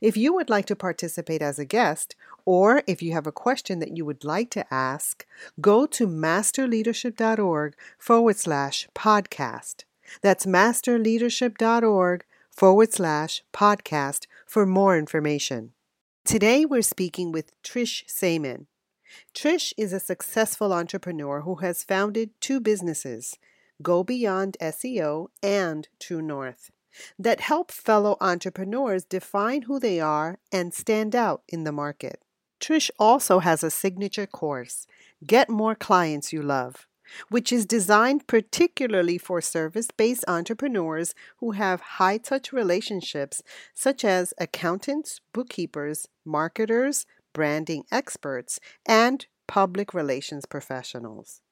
If you would like to participate as a guest, or if you have a question that you would like to ask, go to masterleadership.org forward slash podcast. That's masterleadership.org forward slash podcast for more information. Today we're speaking with Trish Saman. Trish is a successful entrepreneur who has founded two businesses, Go Beyond SEO and True North that help fellow entrepreneurs define who they are and stand out in the market. Trish also has a signature course, Get More Clients You Love, which is designed particularly for service based entrepreneurs who have high touch relationships, such as accountants, bookkeepers, marketers, branding experts, and public relations professionals.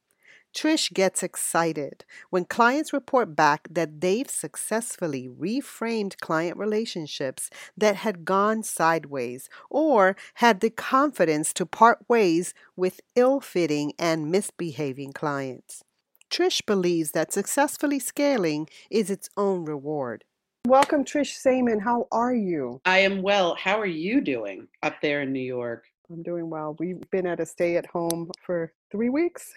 Trish gets excited when clients report back that they've successfully reframed client relationships that had gone sideways or had the confidence to part ways with ill fitting and misbehaving clients. Trish believes that successfully scaling is its own reward. Welcome, Trish Saman. How are you? I am well. How are you doing up there in New York? I'm doing well. We've been at a stay at home for three weeks.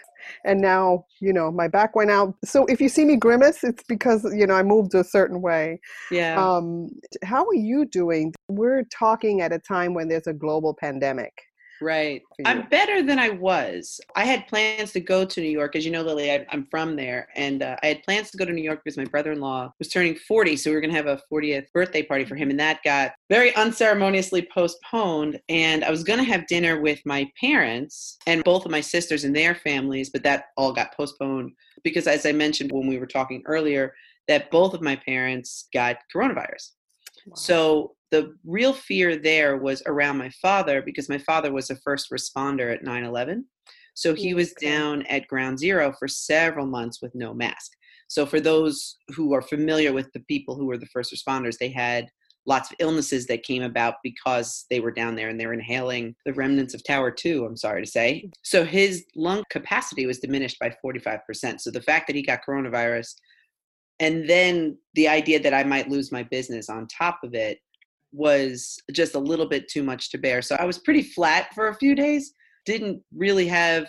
And now, you know, my back went out. So if you see me grimace, it's because, you know, I moved a certain way. Yeah. Um, how are you doing? We're talking at a time when there's a global pandemic. Right. I'm better than I was. I had plans to go to New York. As you know, Lily, I, am from there. And uh, I had plans to go to New York because my brother in law was turning 40. So we were going to have a 40th birthday party for him. And that got very unceremoniously postponed. And I was going to have dinner with my parents and both of my sisters and their families, but that all got postponed because, as I mentioned when we were talking earlier, that both of my parents got coronavirus. Wow. So the real fear there was around my father because my father was a first responder at 9-11 so he mm, was down at ground zero for several months with no mask. So for those who are familiar with the people who were the first responders they had lots of illnesses that came about because they were down there and they're inhaling the remnants of tower 2 i'm sorry to say. Mm. So his lung capacity was diminished by 45% so the fact that he got coronavirus and then the idea that i might lose my business on top of it was just a little bit too much to bear. So I was pretty flat for a few days, didn't really have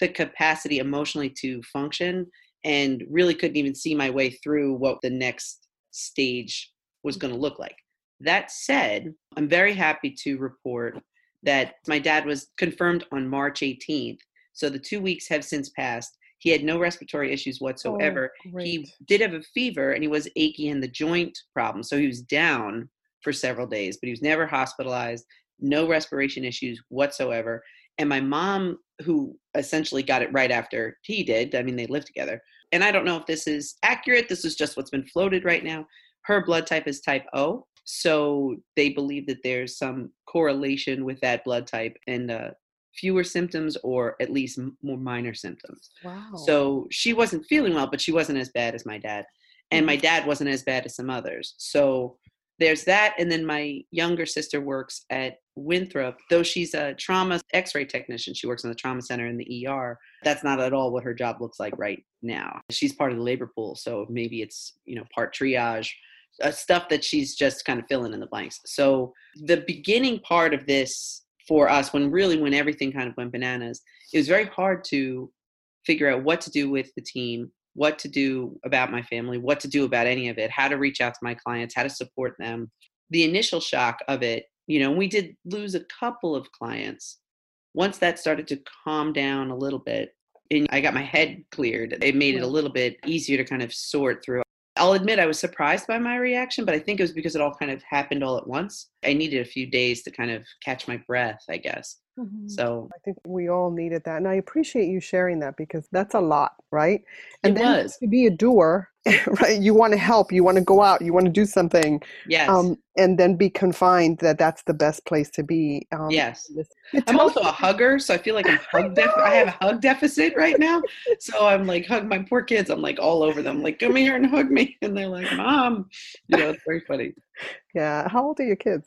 the capacity emotionally to function, and really couldn't even see my way through what the next stage was going to look like. That said, I'm very happy to report that my dad was confirmed on March 18th. So the two weeks have since passed. He had no respiratory issues oh, whatsoever. Oh, he did have a fever and he was achy in the joint problem. So he was down for several days, but he was never hospitalized, no respiration issues whatsoever. And my mom, who essentially got it right after he did, I mean, they lived together. And I don't know if this is accurate. This is just what's been floated right now. Her blood type is type O. So they believe that there's some correlation with that blood type and uh, fewer symptoms or at least more minor symptoms. Wow. So she wasn't feeling well, but she wasn't as bad as my dad. And my mm-hmm. dad wasn't as bad as some others. So there's that and then my younger sister works at winthrop though she's a trauma x-ray technician she works in the trauma center in the er that's not at all what her job looks like right now. She's part of the labor pool so maybe it's you know part triage uh, stuff that she's just kind of filling in the blanks. So the beginning part of this for us when really when everything kind of went bananas it was very hard to figure out what to do with the team what to do about my family, what to do about any of it, how to reach out to my clients, how to support them. The initial shock of it, you know, we did lose a couple of clients. Once that started to calm down a little bit, and I got my head cleared, it made it a little bit easier to kind of sort through. I'll admit I was surprised by my reaction, but I think it was because it all kind of happened all at once. I needed a few days to kind of catch my breath, I guess. Mm-hmm. So I think we all needed that. And I appreciate you sharing that because that's a lot, right? And it then was. to be a doer, right? You want to help, you want to go out, you want to do something. Yes. Um, and then be confined that that's the best place to be. Um, yes. I'm also a hugger, so I feel like I'm hug def- I have a hug deficit right now. So I'm like hug my poor kids. I'm like all over them, like come here and hug me, and they're like, "Mom," you know, it's very funny. Yeah. How old are your kids?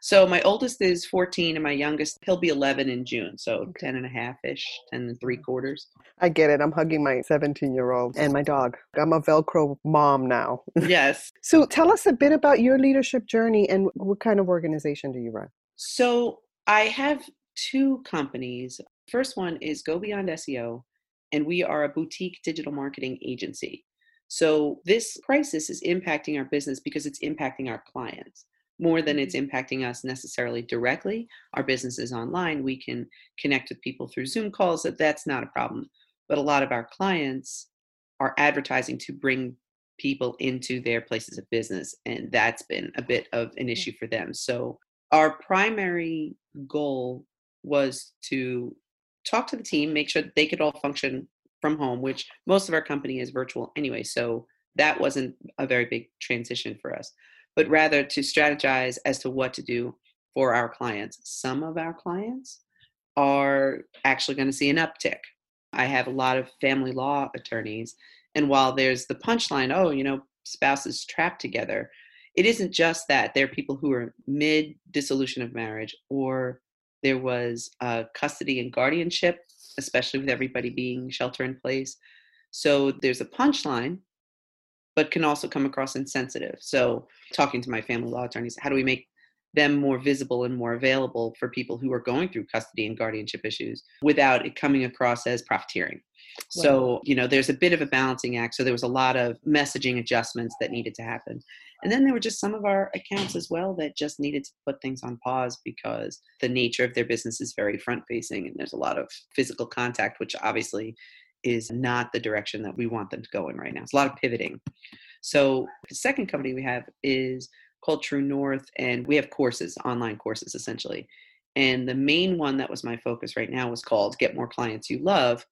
So my oldest is 14 and my youngest, he'll be 11 in June. So 10 and a half ish, 10 and three quarters. I get it. I'm hugging my 17 year old and my dog. I'm a Velcro mom now. Yes. so tell us a bit about your leadership journey and what kind of organization do you run? So I have two companies. First one is Go Beyond SEO, and we are a boutique digital marketing agency. So this crisis is impacting our business because it's impacting our clients more than it's impacting us necessarily directly. Our business is online. We can connect with people through Zoom calls. That that's not a problem. But a lot of our clients are advertising to bring people into their places of business, and that's been a bit of an issue for them. So our primary goal was to talk to the team, make sure they could all function from home, which most of our company is virtual anyway. So that wasn't a very big transition for us but rather to strategize as to what to do for our clients. Some of our clients are actually going to see an uptick. I have a lot of family law attorneys, and while there's the punchline, oh, you know, spouses trapped together, it isn't just that. There are people who are mid dissolution of marriage, or there was uh, custody and guardianship, especially with everybody being shelter in place. So there's a punchline, but can also come across insensitive. So, talking to my family law attorneys, how do we make them more visible and more available for people who are going through custody and guardianship issues without it coming across as profiteering? Wow. So, you know, there's a bit of a balancing act. So, there was a lot of messaging adjustments that needed to happen. And then there were just some of our accounts as well that just needed to put things on pause because the nature of their business is very front facing and there's a lot of physical contact, which obviously is not the direction that we want them to go in right now. It's a lot of pivoting. So the second company we have is called True North, and we have courses, online courses essentially. And the main one that was my focus right now was called Get More Clients You Love.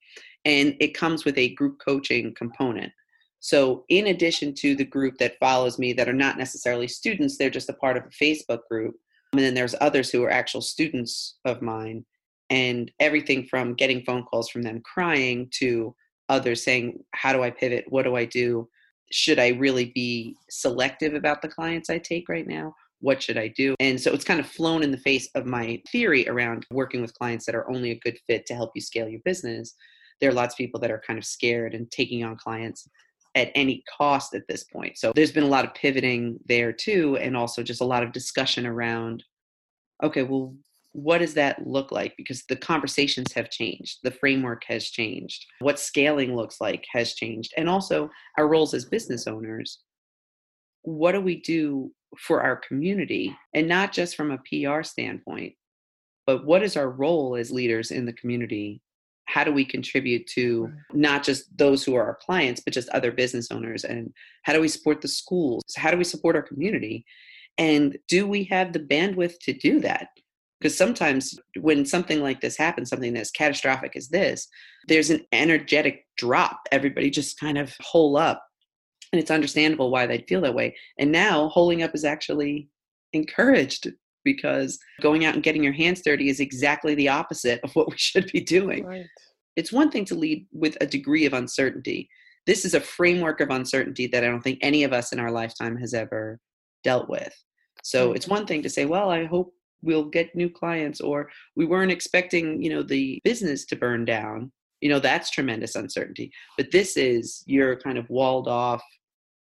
And it comes with a group coaching component. So, in addition to the group that follows me that are not necessarily students, they're just a part of a Facebook group. And then there's others who are actual students of mine and everything from getting phone calls from them crying to others saying how do i pivot? What do i do? Should i really be selective about the clients i take right now? What should i do? And so it's kind of flown in the face of my theory around working with clients that are only a good fit to help you scale your business. There are lots of people that are kind of scared and taking on clients at any cost at this point. So there's been a lot of pivoting there too and also just a lot of discussion around okay well what does that look like? Because the conversations have changed, the framework has changed, what scaling looks like has changed, and also our roles as business owners. What do we do for our community? And not just from a PR standpoint, but what is our role as leaders in the community? How do we contribute to not just those who are our clients, but just other business owners? And how do we support the schools? How do we support our community? And do we have the bandwidth to do that? Because sometimes when something like this happens something as catastrophic as this there's an energetic drop. Everybody just kind of hole up. And it's understandable why they'd feel that way. And now holding up is actually encouraged because going out and getting your hands dirty is exactly the opposite of what we should be doing. Right. it's one thing to lead with a degree of uncertainty. This is a framework of uncertainty that i don't think any of us in our lifetime has ever dealt with. So it's one thing to say well i hope we'll get new clients or we weren't expecting you know the business to burn down you know that's tremendous uncertainty. But this is you're kind of walled off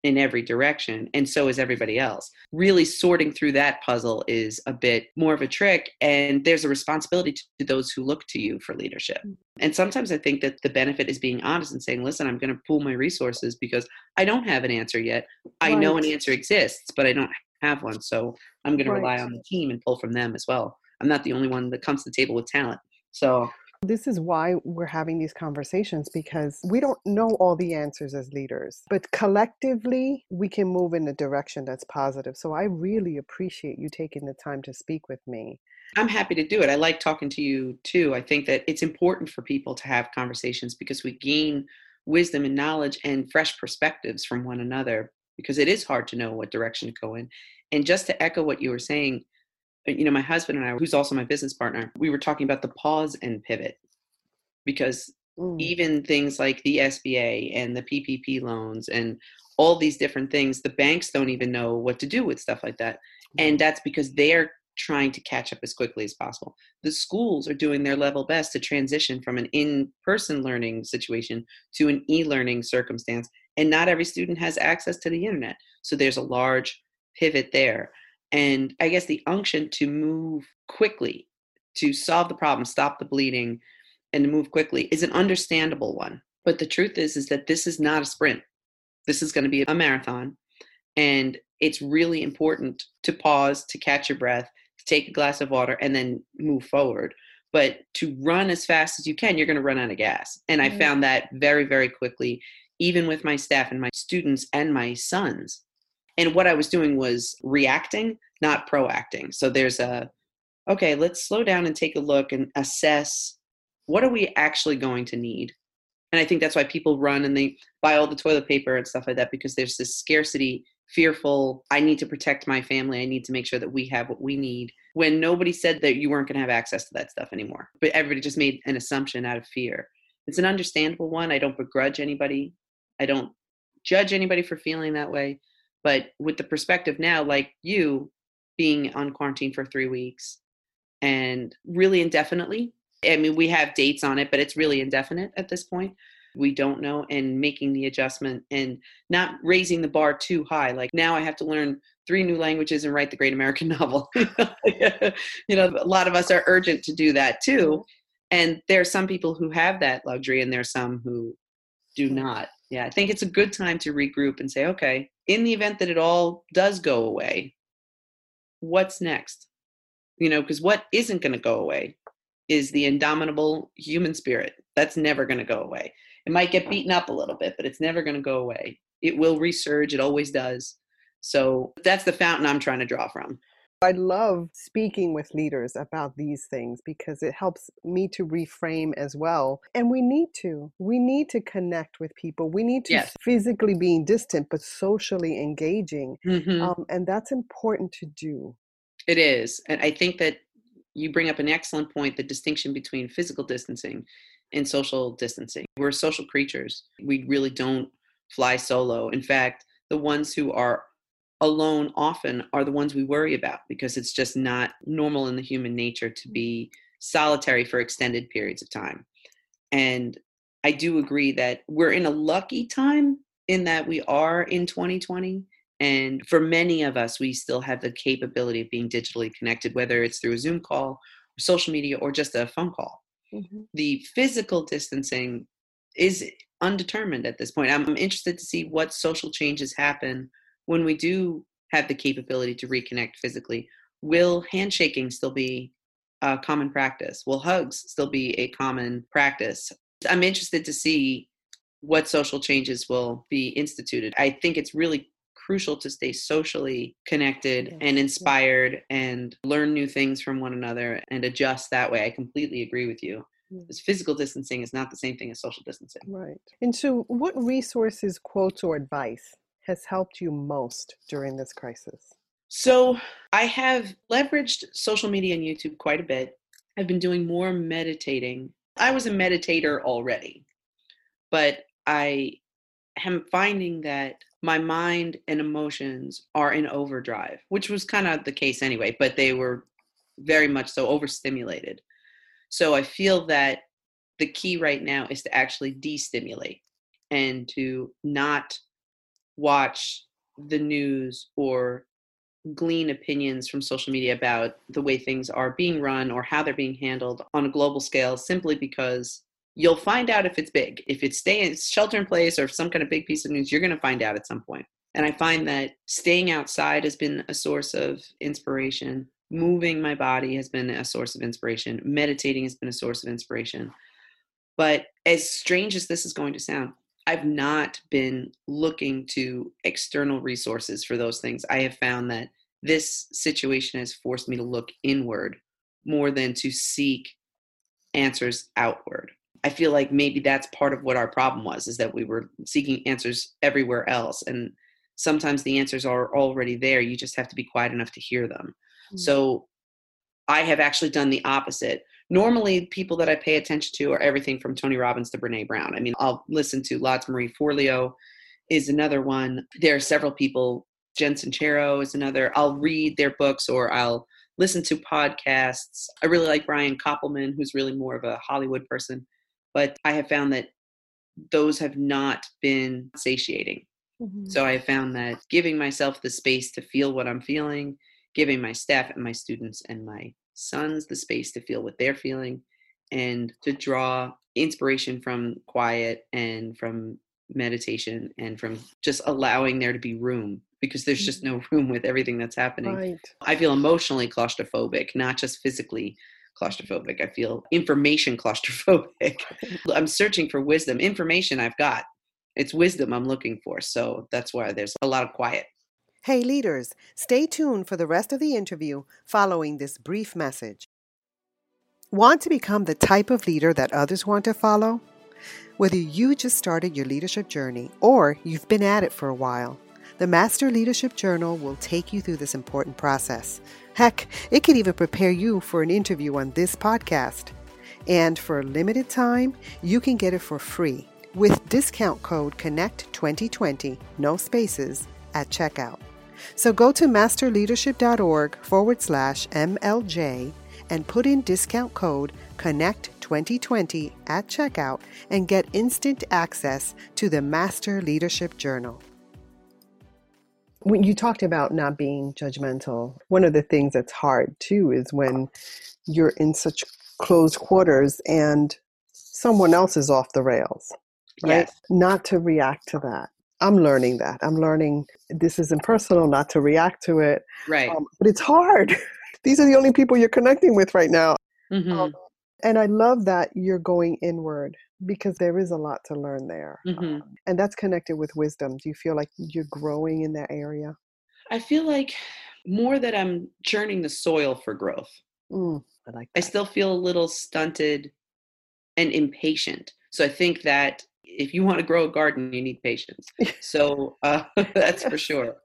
in every direction and so is everybody else. Really sorting through that puzzle is a bit more of a trick and there's a responsibility to those who look to you for leadership. Mm. and sometimes i think that the benefit is being honest and saying listen i'm going to pool my resources because i don't have an answer yet. I know an answer exists but i don't have one. So I'm going to rely on the team and pull from them as well. I'm not the only one that comes to the table with talent. So This is why we're having these conversations because we don't know all the answers as leaders, but collectively we can move in a direction that's positive. So I really appreciate you taking the time to speak with me. I'm happy to do it. I like talking to you too. I think that it's important for people to have conversations because we gain wisdom and knowledge and fresh perspectives from one another because it is hard to know what direction to go in. And just to echo what you were saying, uh, you know, my husband and I, who's also my business partner, we were talking about the pause and pivot because mm. even things like the SBA and the PPP loans and all these different things, the banks don't even know what to do with stuff like that. And that's because they're trying to catch up as quickly as possible. The schools are doing their level best to transition from an in person learning situation to an e learning circumstance. And not every student has access to the internet. So there's a large pivot there. And I guess the unction to move quickly, to solve the problem, stop the bleeding, and to move quickly is an understandable one. But the truth is, is that this is not a sprint. This is going to be a marathon. And it's really important to pause, to catch your breath, to take a glass of water, and then move forward. But to run as fast as you can, you're going to run out of gas. And I mm-hmm. found that very, very quickly, even with my staff and my students and my sons. And what I was doing was reacting, not proacting. So there's a, okay, let's slow down and take a look and assess what are we actually going to need? And I think that's why people run and they buy all the toilet paper and stuff like that because there's this scarcity, fearful, I need to protect my family. I need to make sure that we have what we need. When nobody said that you weren't going to have access to that stuff anymore, but everybody just made an assumption out of fear. It's an understandable one. I don't begrudge anybody. I don't judge anybody for feeling that way. But with the perspective now, like you being on quarantine for three weeks and really indefinitely, I mean, we have dates on it, but it's really indefinite at this point. We don't know, and making the adjustment and not raising the bar too high. Like now, I have to learn three new languages and write the great American novel. you know, a lot of us are urgent to do that too. And there are some people who have that luxury, and there are some who do not. Yeah, I think it's a good time to regroup and say, okay, in the event that it all does go away, what's next? You know, because what isn't going to go away is the indomitable human spirit. That's never going to go away. It might get beaten up a little bit, but it's never going to go away. It will resurge, it always does. So that's the fountain I'm trying to draw from. I love speaking with leaders about these things because it helps me to reframe as well. And we need to. We need to connect with people. We need to yes. physically being distant, but socially engaging. Mm-hmm. Um, and that's important to do. It is. And I think that you bring up an excellent point the distinction between physical distancing and social distancing. We're social creatures. We really don't fly solo. In fact, the ones who are alone often are the ones we worry about because it's just not normal in the human nature to be solitary for extended periods of time. And I do agree that we're in a lucky time in that we are in 2020 and for many of us, we still have the capability of being digitally connected, whether it's through a Zoom call, social media, or just a phone call. Mm-hmm. The physical distancing is undetermined at this point. I'm interested to see what social changes happen when we do have the capability to reconnect physically. Will handshaking still be a common practice? Will hugs still be a common practice? I'm interested to see what social changes will be instituted. I think it's really crucial to stay socially connected and inspired and learn new things from one another and adjust that way. I completely agree with you. Because physical distancing is not the same thing as social distancing. Right. And so, what resources, quotes, or advice has helped you most during this crisis? So, I have leveraged social media and YouTube quite a bit. I've been doing more meditating. I was a meditator already, but I am finding that my mind and emotions are in overdrive, which was kind of the case anyway, but they were very much so overstimulated. So I feel that the key right now is to actually destimulate and to not watch the news or glean opinions from social media about the way things are being run or how they're being handled on a global scale simply because you'll find out if it's big. If it's stay in shelter in place or some kind of big piece of news, you're going to find out at some point. And I find that staying outside has been a source of inspiration. moving my body has been a source of inspiration. Meditating has been a source of inspiration. But as strange as this is going to sound, I've not been looking to external resources for those things. I have found that this situation has forced me to look inward more than to seek answers outward. I feel like maybe that's part of what our problem was is that we were seeking answers everywhere else and sometimes the answers are already there you just have to be quiet enough to hear them. Mm-hmm. So I have actually done the opposite normally people that I pay attention to are everything from Tony Robbins to Brene Brown. I mean, I'll listen to Lots Marie Forleo is another one. There are several people. Jen Sincero is another. I'll read their books or I'll listen to podcasts. I really like Brian Koppelman, who's really more of a Hollywood person, but I have found that those have not been satiating. Mm-hmm. So I have found that giving myself the space to feel what I'm feeling, giving my staff and my students and my sons the space to feel what they're feeling and to draw inspiration from quiet and from meditation and from just allowing there to be room because there's just mm-hmm. no room with everything that's happening. Right. I feel emotionally claustrophobic, not just physically claustrophobic. I feel information claustrophobic. I'm searching for wisdom. Information I've got. It's wisdom I'm looking for. So that's why there's a lot of quiet. Hey, leaders, stay tuned for the rest of the interview following this brief message. Want to become the type of leader that others want to follow? Whether you just started your leadership journey or you've been at it for a while, the Master Leadership Journal will take you through this important process. Heck, it could even prepare you for an interview on this podcast. And for a limited time, you can get it for free with discount code CONNECT2020, no spaces, at checkout. So go to masterleadership.org forward slash MLJ and put in discount code CONNECT2020 at checkout and get instant access to the Master Leadership Journal. When you talked about not being judgmental, one of the things that's hard too is when you're in such closed quarters and someone else is off the rails, right? Yes. Not to react to that. I'm learning that. I'm learning this is impersonal, not to react to it. Right. Um, but it's hard. These are the only people you're connecting with right now. Mm-hmm. Um, and I love that you're going inward because there is a lot to learn there. Mm-hmm. Um, and that's connected with wisdom. Do you feel like you're growing in that area? I feel like more that I'm churning the soil for growth. Mm, I like that. I still feel a little stunted and impatient. So I think that if you want to grow a garden, you need patience. So uh, that's for sure.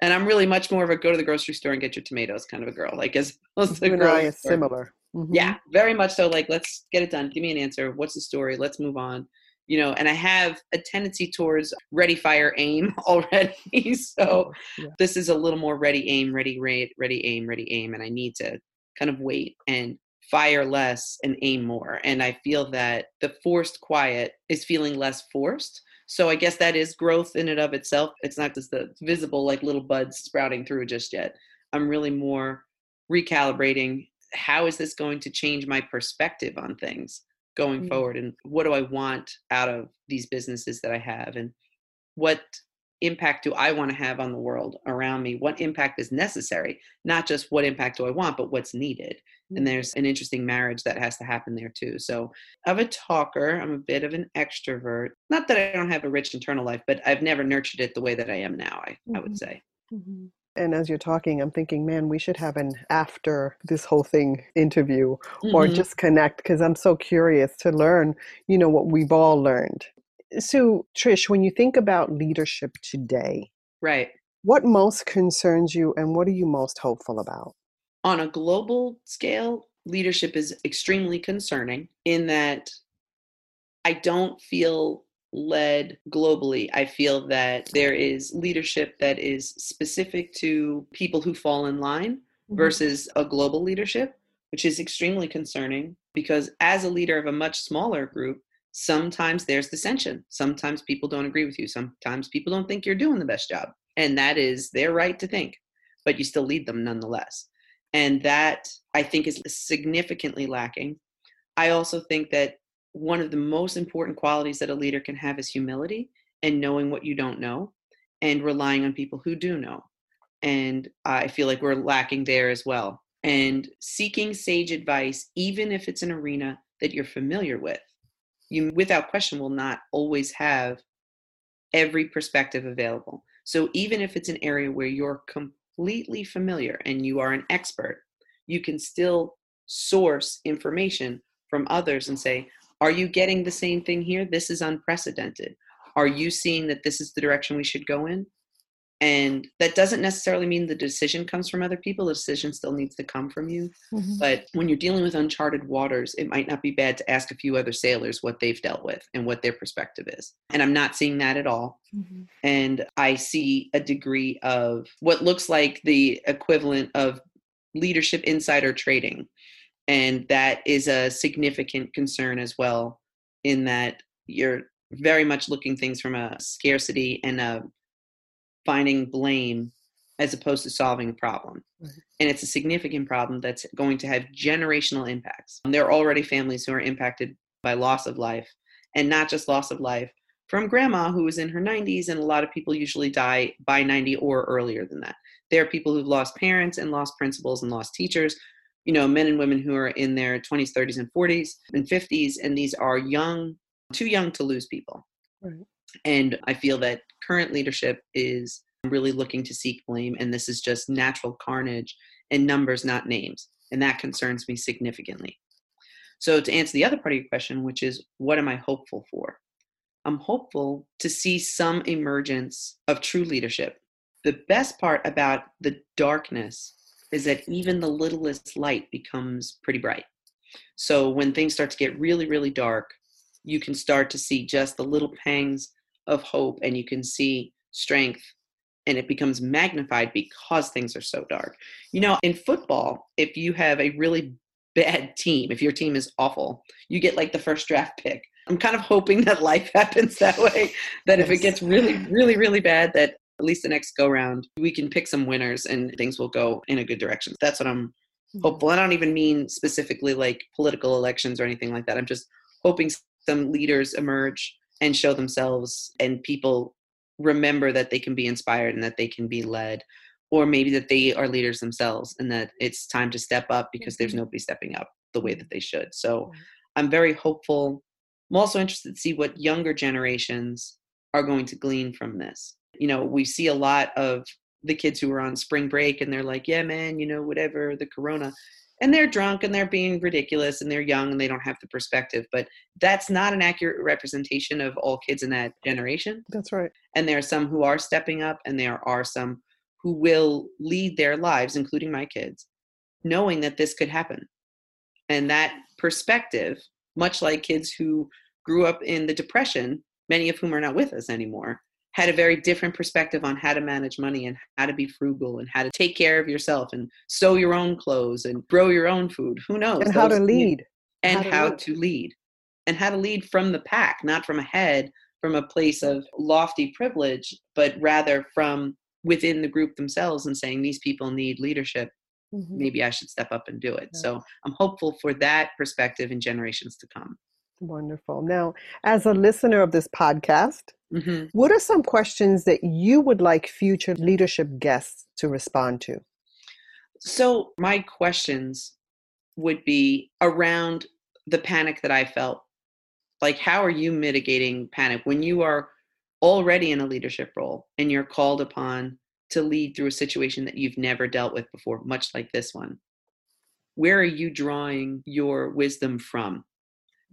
And I'm really much more of a go to the grocery store and get your tomatoes kind of a girl. Like as opposed to I similar. Mm-hmm. Yeah, very much so. Like let's get it done. Give me an answer. What's the story? Let's move on. You know, and I have a tendency towards ready, fire, aim already. so yeah. this is a little more ready, aim, ready, ready, ready, aim, ready, aim, and I need to kind of wait and fire less and aim more. And I feel that the forced quiet is feeling less forced. So I guess that is growth in and of itself. It's not just the visible like little buds sprouting through just yet. I'm really more recalibrating how is this going to change my perspective on things going mm-hmm. forward and what do I want out of these businesses that I have and what impact do I want to have on the world around me? What impact is necessary? Not just what impact do I want, but what's needed. And mm-hmm. there's an interesting marriage that has to happen there too. So, I'm a talker, I'm a bit of an extrovert. Not that I don't have a rich internal life, but I've never nurtured it the way that I am now, I, mm-hmm. I would mm-hmm. say. Mm-hmm. And as you're talking, I'm thinking, man, we should have an after this whole thing interview or mm-hmm. just connect because I'm so curious to learn, you know, what we've all learned so, Trish, when you think about leadership today, right, what most concerns you and what are you most hopeful about? On a global scale, leadership is extremely concerning in that I don't feel led globally. I feel that there is leadership that is specific to people who fall in line mm-hmm. versus a global leadership, which is extremely concerning because as a leader of a much smaller group, sometimes there's dissension. Sometimes people don't agree with you. Sometimes people don't think you're doing the best job. And that is their right to think, but you still lead them nonetheless. And that I think is significantly lacking. I also think that one of the most important qualities that a leader can have is humility and knowing what you don't know and relying on people who do know. And I feel like we're lacking there as well. and seeking sage advice, even if it's an arena that you're familiar with. You, without question, will not always have every perspective available. So, even if it's an area where you're completely familiar and you are an expert, you can still source information from others and say, Are you getting the same thing here? This is unprecedented. Are you seeing that this is the direction we should go in? And that doesn't necessarily mean the decision comes from other people the decision still needs to come from you mm-hmm. but when you're dealing with uncharted waters it might not be bad to ask a few other sailors what they've dealt with and what their perspective is and i'm not seeing that at all mm-hmm. and i see a degree of what looks like the equivalent of leadership insider trading and that is a significant concern as well in that you're very much looking things from a scarcity and a finding blame as opposed to solving a problem. Right. And it's a significant problem that's going to have generational impacts. There are already families who are impacted by loss of life, and not just loss of life from grandma who was in her 90s, and a lot of people usually die by 90 or earlier than that. There are people who've lost parents and lost principals and lost teachers. You know, men and women who are in their 20s, 30s, and 40s and 50s, and these are young, too young to lose people. Right. And I feel that current leadership is really looking to seek blame, and this is just natural carnage and numbers, not names. And that concerns me significantly. So, to answer the other part of your question, which is what am I hopeful for? I'm hopeful to see some emergence of true leadership. The best part about the darkness is that even the littlest light becomes pretty bright. So, when things start to get really, really dark, you can start to see just the little pangs of hope and you can see strength and it becomes magnified because things are so dark. You know, in football, if you have a really bad team, if your team is awful, you get like the first draft pick. I'm kind of hoping that life happens that way, that if it gets really, really, really bad, that at least the next go round, we can pick some winners and things will go in a good direction. That's what I'm mm-hmm. hopeful. I don't even mean specifically like political elections or anything like that. I'm just hoping some leaders emerge and show themselves and people remember that they can be inspired and that they can be led or maybe that they are leaders themselves and that it's time to step up because there's mm-hmm. nobody stepping up the way that they should. So i'm very hopeful i'm also interested to see what younger generations are going to glean from this. You know we see a lot of the kids who are on spring break and they're like yeah man you know whatever the corona and they're drunk and they're being ridiculous and they're young and they don't have the perspective but that's not an accurate representation of all kids in that generation. That's right. And there are some who are stepping up and there are some who will lead their lives including my kids knowing that this could happen. And that perspective much like kids who grew up in the depression many of whom are not with us anymore had a very different perspective on how to manage money and how to be frugal and how to take care of yourself and sew your own clothes and grow your own food. Who knows? And how to lead. And how, to, how lead. to lead. And how to lead from the pack, not from ahead, from a place of lofty privilege, but rather from within the group themselves and saying, these people need leadership. Mm-hmm. Maybe I should step up and do it. Yeah. So I'm hopeful for that perspective in generations to come. Wonderful. Now, as a listener of this podcast, mm-hmm. what are some questions that you would like future leadership guests to respond to? So, my questions would be around the panic that I felt. Like, how are you mitigating panic when you are already in a leadership role and you're called upon to lead through a situation that you've never dealt with before, much like this one? Where are you drawing your wisdom from?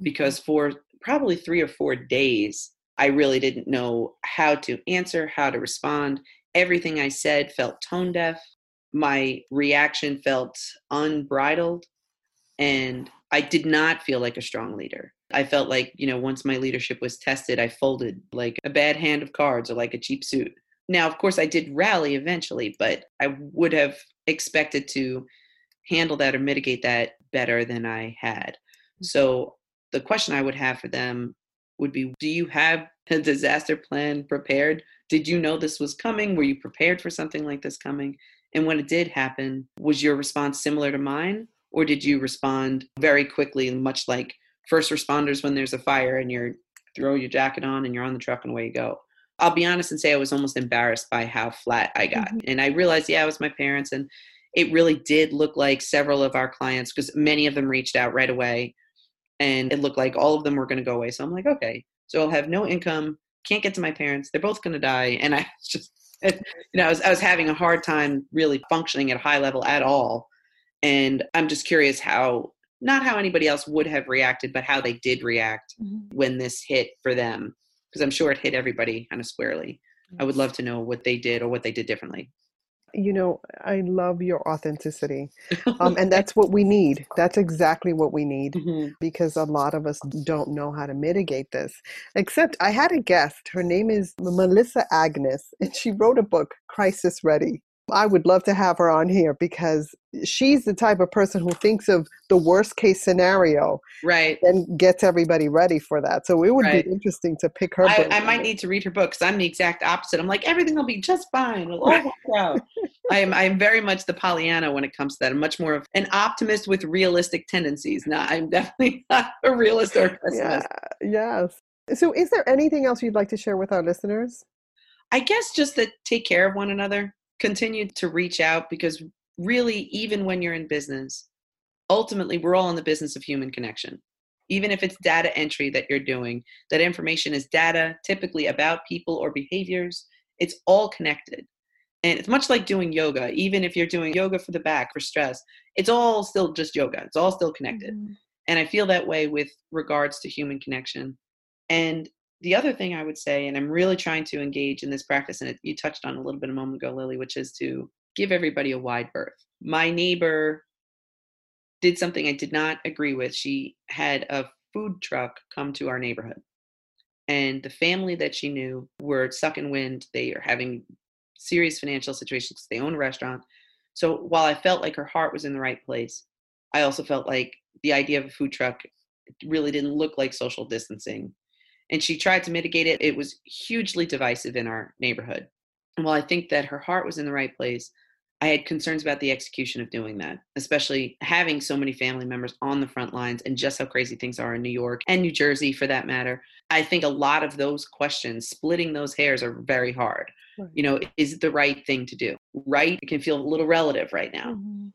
because for probably three or four days, I really didn't know how to answer, how to respond. Everything I said felt tone deaf. My reaction felt unbridled. And I did not feel like a strong leader. I felt like, you know, once my leadership was tested, I folded like a bad hand of cards or like a cheap suit. Now, of course, I did rally eventually, but I would have expected to handle that or mitigate that better than I had. Mm-hmm. So the question I would have for them would be Do you have a disaster plan prepared? Did you know this was coming? Were you prepared for something like this coming? And when it did happen, was your response similar to mine? Or did you respond very quickly, much like first responders when there's a fire and you throw your jacket on and you're on the truck and away you go? I'll be honest and say I was almost embarrassed by how flat I got. Mm-hmm. And I realized, yeah, it was my parents and it really did look like several of our clients, because many of them reached out right away, and it looked like all of them were going to go away. So I'm like, okay, so I'll have no income, can't get to my parents, they're both going to die, and I just, you know, I was I was having a hard time really functioning at a high level at all, and I'm just curious how not how anybody else would have reacted, but how they did react mm-hmm. when this hit for them, because I'm sure it hit everybody kind of squarely. I would love to know what they did or what they did differently you know, I love your authenticity. Um, and that's what we need. That's exactly what we need mm-hmm. because a lot of us don't know how to mitigate this. Except I had a guest. Her name is Melissa Agnes, and she wrote a book, Crisis Ready. I would love to have her on here because she's the type of person who thinks of the worst case scenario, right, and gets everybody ready for that. So it would right. be interesting to pick her. I, I might need to read her book because I'm the exact opposite. I'm like everything will be just fine. It'll all work out. I am I am very much the Pollyanna when it comes to that. I'm much more of an optimist with realistic tendencies. Now I'm definitely not a realist or pessimist. Yeah, yes. So is there anything else you'd like to share with our listeners? I guess just to take care of one another continue to reach out because really, even when you're in business, ultimately we're all in the business of human connection. Even if it's data entry that you're doing, that information is data typically about people or behaviors, it's all connected. And it's much like doing yoga. Even if you're doing yoga for the back for stress, it's all still just yoga. It's all still connected. Mm-hmm. And I feel that way with regards to human connection. And the other thing I would say, and I'm really trying to engage in this practice, and it, you touched on a little bit a moment ago, Lily, which is to give everybody a wide berth. My neighbor did something I did not agree with. She had a food truck come to our neighborhood. And the family that she knew were sucking wind. They are having serious financial situations. They own a restaurant. So while I felt like her heart was in the right place, I also felt like the idea of a food truck really didn't look like social distancing and she tried to mitigate it. It was hugely divisive in our neighborhood. And while I think that her heart was in the right place, I had concerns about the execution of doing that, especially having so many family members on the front lines and just how crazy things are in New York and New Jersey for that matter. I think a lot of those questions, splitting those hairs, are very hard. Right. You know, is it the right thing to do? Right? It can feel a little relative right now. Mm-hmm.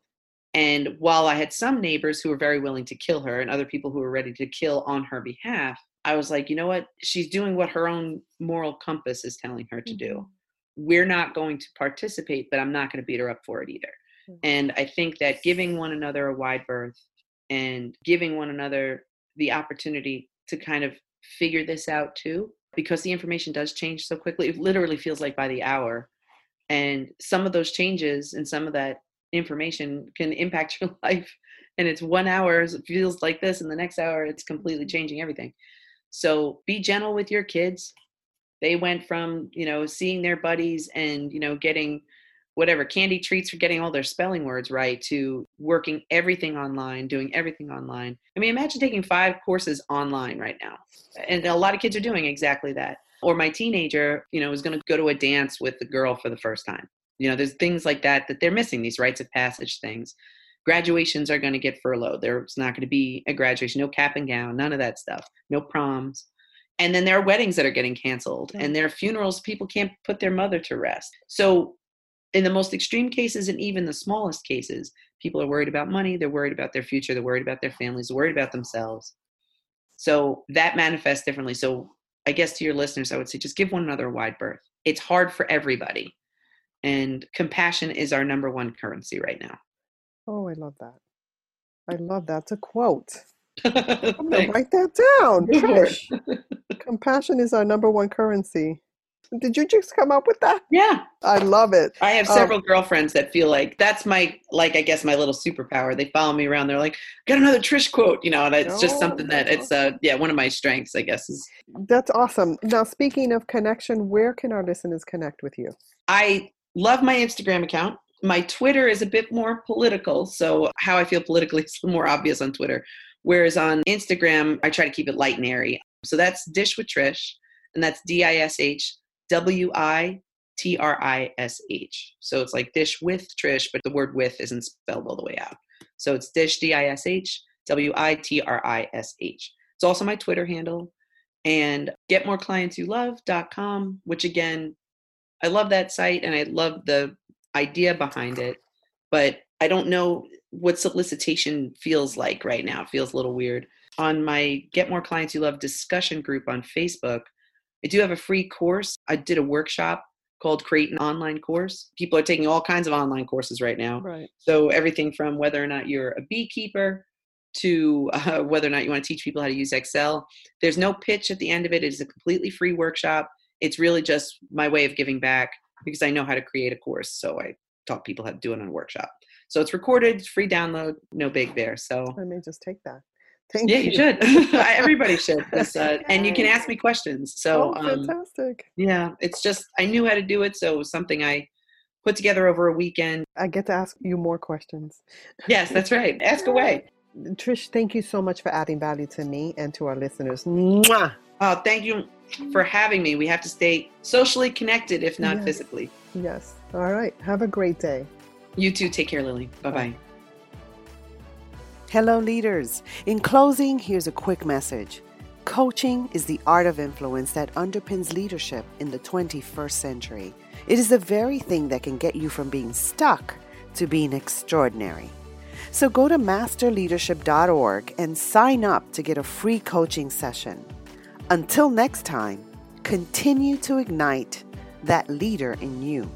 And while I had some neighbors who were very willing to kill her and other people who were ready to kill on her behalf, I was like, you know what? She's doing what her own moral compass is telling her to mm-hmm. do. We're not going to participate, but I'm not going to beat her up for it either. Mm-hmm. And I think that giving one another a wide berth and giving one another the opportunity to kind of figure this out too, because the information does change so quickly. It literally feels like by the hour. And some of those changes and some of that information can impact your life. And it's one hour it feels like this, and the next hour it's completely changing everything. So be gentle with your kids. They went from, you know, seeing their buddies and, you know, getting whatever candy treats for getting all their spelling words right to working everything online, doing everything online. I mean, imagine taking five courses online right now. And a lot of kids are doing exactly that. Or my teenager, you know, is going to go to a dance with the girl for the first time. You know, there's things like that that they're missing, these rites of passage things graduations are going to get furloughed. There's not going to be a graduation, no cap and gown, none of that stuff, no proms. And then there are weddings that are getting canceled, and there are funerals people can't put their mother to rest. So, in the most extreme cases, and even the smallest cases, people are worried about money, they're worried about their future, they're worried about their families, they're worried about themselves. So, that manifests differently. So, I guess to your listeners, I would say just give one another a wide berth. It's hard for everybody. And compassion is our number one currency right now. Oh, I love that. I love that. It's a quote. I'm gonna write that down. Trish. Compassion is our number one currency. Did you just come up with that? Yeah. I love it. I have um, several um, girlfriends that feel like that's my like I guess my little superpower. They follow me around. They're like, got another Trish quote, you know, and it's just something that it's uh yeah, one of my strengths, I guess is That's awesome. Now speaking of connection, where can our listeners connect with you? I love my Instagram account my Twitter is a bit more political, so how I feel politically is more obvious on Twitter. Whereas on Instagram, I try to keep it light and airy. So that's Dish with Trish, and that's D I S H W I T R I S H. So it's like Dish with Trish, but the word with isn't spelled all the way out. So it's Dish D I S H W I T R I S H. It's also my Twitter handle. And getmoreclientsyouLove.com, which again, I love that site and I love the idea behind it. But I don't know what solicitation feels like right now. It feels a little weird. On my Get More Clients You Love discussion group on Facebook, I do have a free course. I did a workshop called Create an Online Course. People are taking all kinds of online courses right now. Right. So everything from whether or not you're a beekeeper to uh, whether or not you want to teach people how to use Excel. There's no pitch at the end of it. It is a completely free workshop. It's really just my way of giving back because I know how to create a course. So I taught people how to do it in a workshop. So it's recorded, free download, no big there. So I may just take that. Thank you. yeah, you. you should. Everybody should. Uh, and you can ask me questions. So oh, fantastic. Um, yeah, it's just I knew how to do it, so it was something I put together over a weekend. I get to ask you more questions. Yes, that's right. Ask away. Trish, thank you so much for adding value to me and to our listeners. Mwah! Oh, thank you for having me. We have to stay socially connected, if not yes. physically. Yes. All right. Have a great day. You too. Take care, Lily. Bye bye. Hello, leaders. In closing, here's a quick message. Coaching is the art of influence that underpins leadership in the 21st century. It is the very thing that can get you from being stuck to being extraordinary. So go to masterleadership.org and sign up to get a free coaching session. Until next time, continue to ignite that leader in you.